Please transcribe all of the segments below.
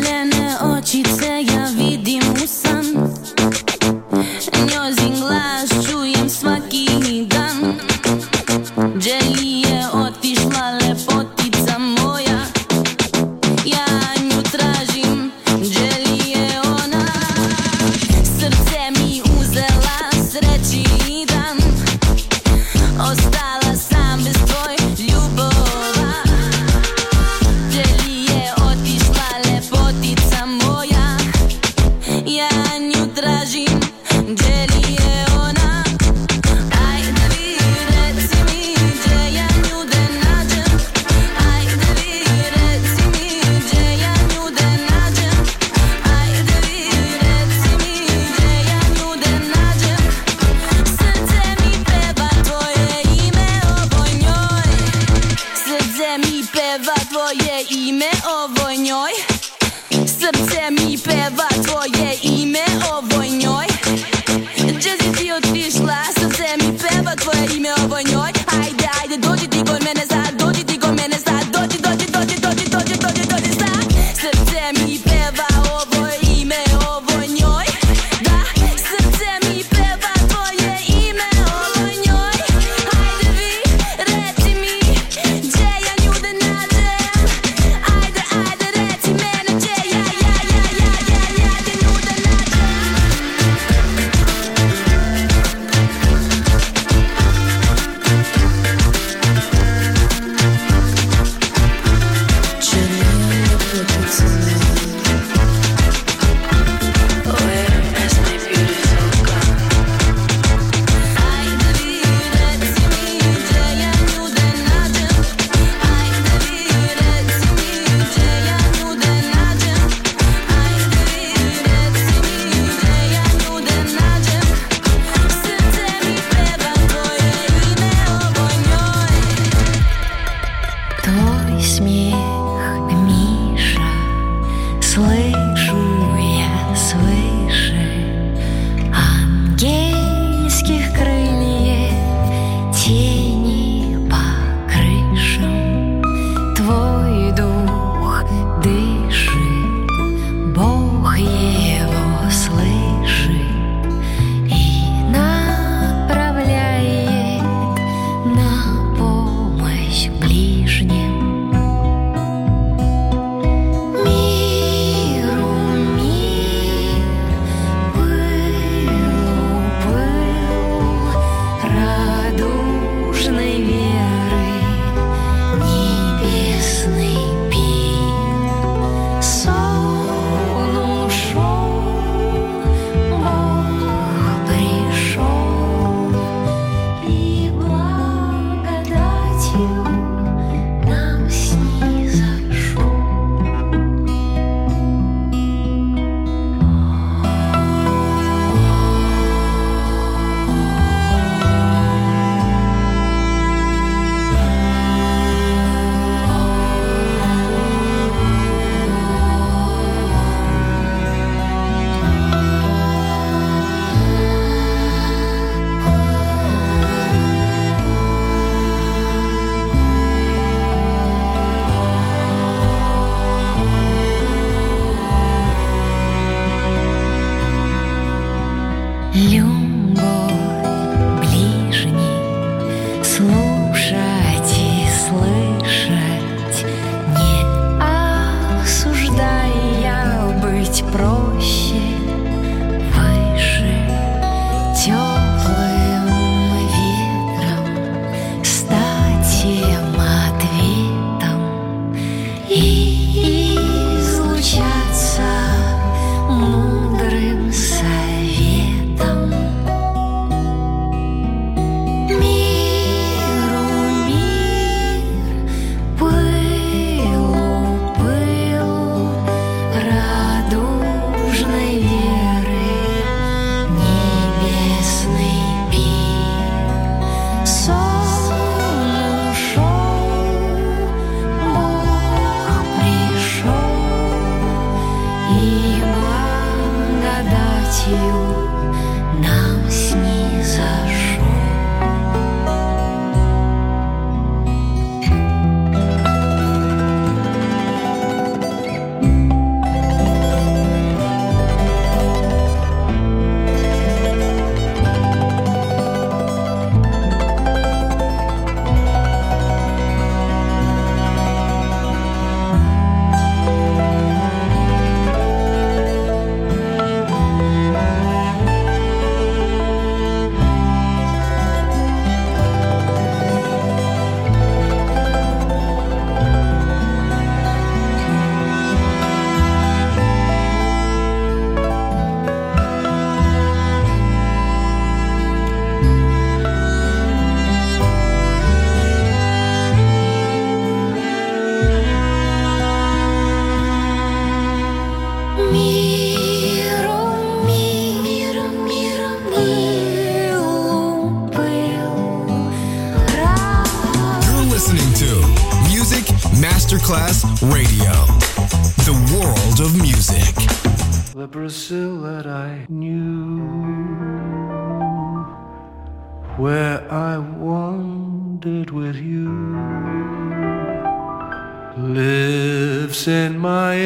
mene očice ja vidim lungo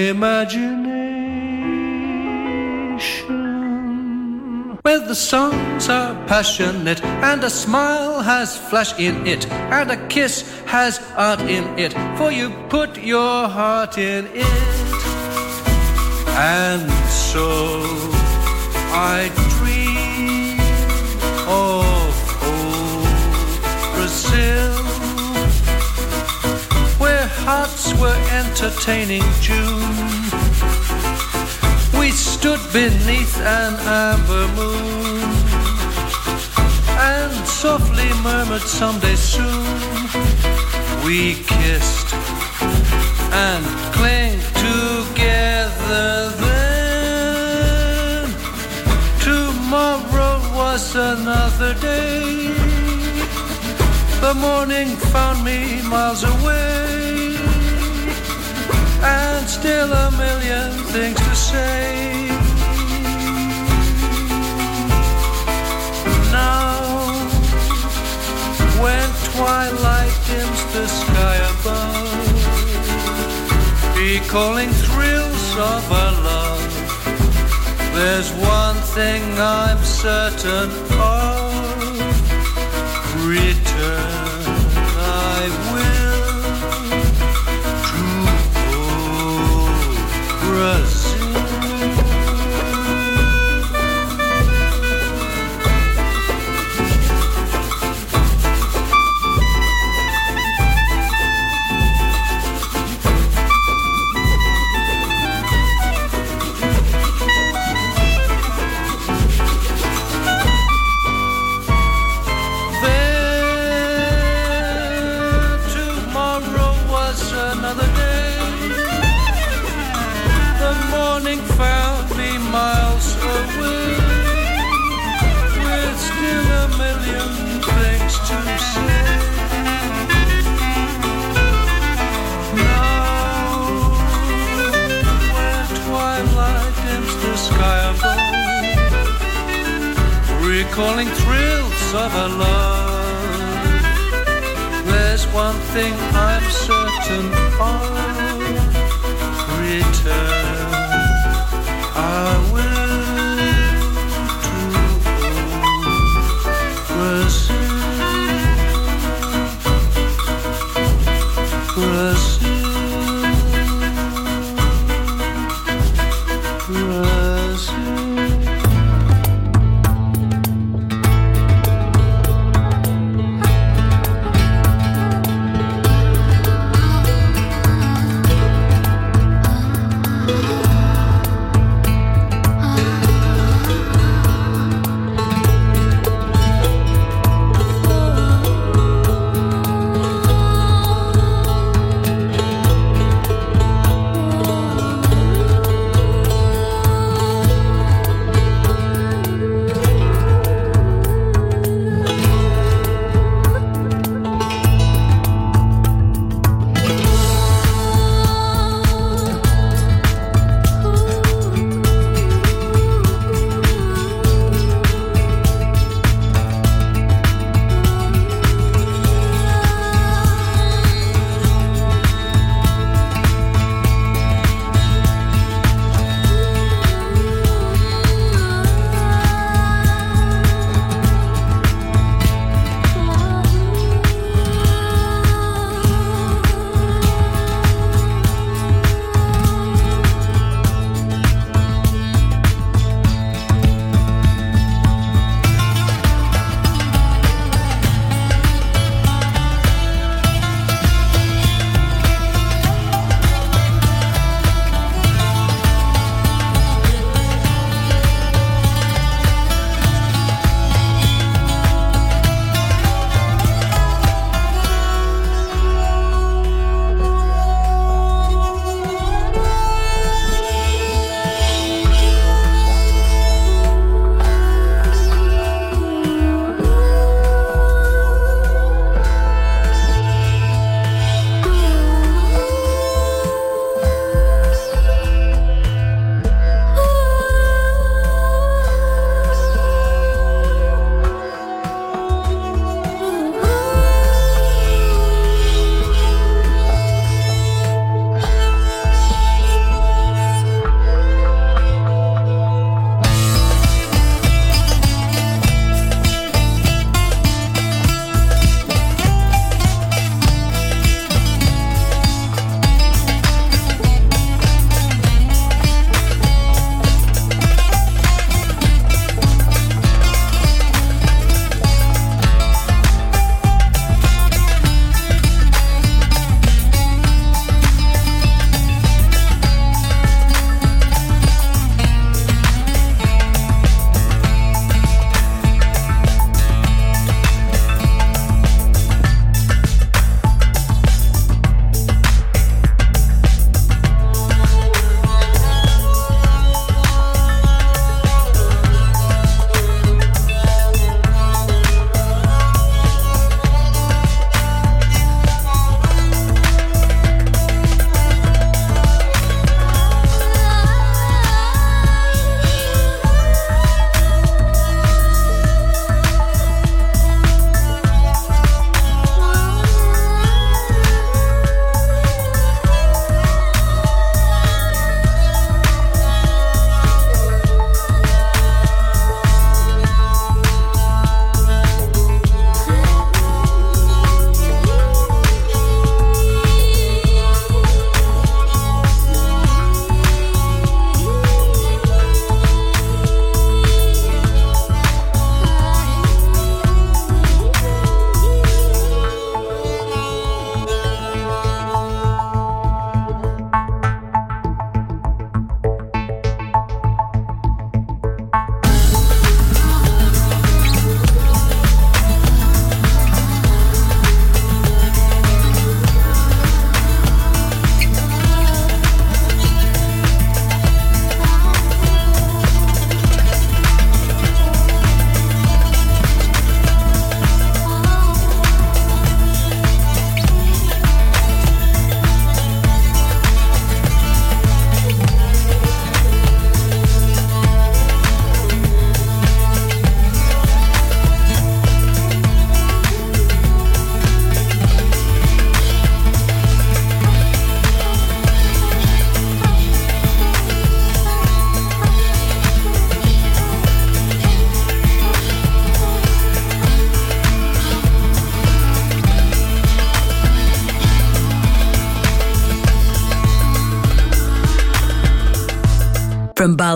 imagination. Where the songs are passionate and a smile has flash in it and a kiss has art in it, for you put your heart in it. And so I dream of old Brazil, hearts were entertaining June. We stood beneath an amber moon and softly murmured someday soon we kissed and cling together then. Tomorrow was another day. The morning found me miles away, and still a million things to say. Now, when twilight dims the sky above, recalling thrills of our love. There's one thing I'm certain of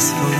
peaceful.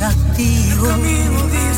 To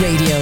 Radio,